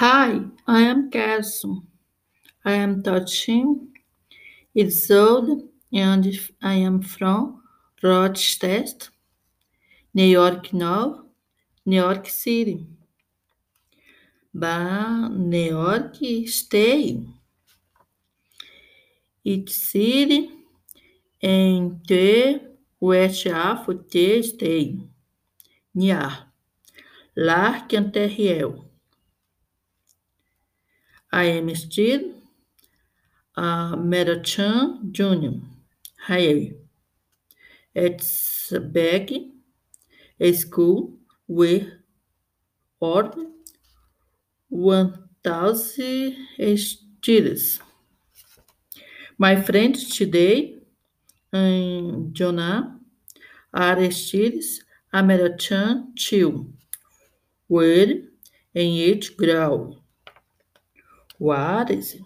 Hi, I am Carson. I am 13 years old and I am from Rochester, New York now, New York City. But New York State. It's city in the west of the state, near Lark Ontario. I am still a marathon junior high. It's back a school with over 1,000 students. My friends today in Jonah are students a marathon too. We're in each grade. What is it?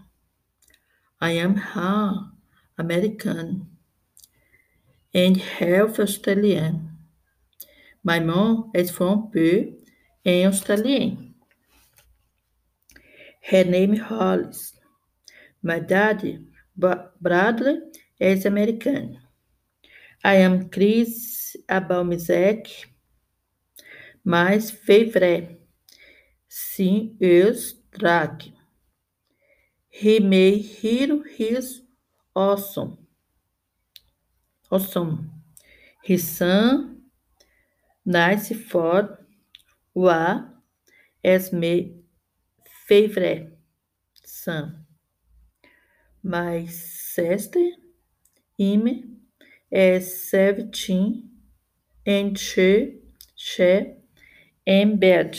I am half American and half Australian. My mom is from Perth and Australian. Her name is Hollis. My daddy, Bradley, is American. I am Chris music. My favorite sim is Drake. He may hear his awesome. Awesome. His son, nice for wa son. My sister, Amy, is 17 and she, she in bed.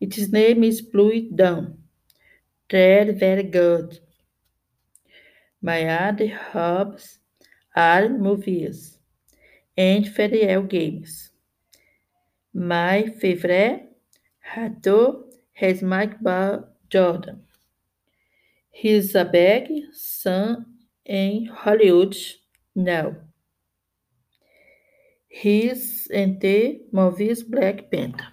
Its name is Blue Dawn. Very, very good. My other hobbies are movies and video games. My favorite actor is Michael Jordan. He's a big son in Hollywood now. He's in the movies Black Panther.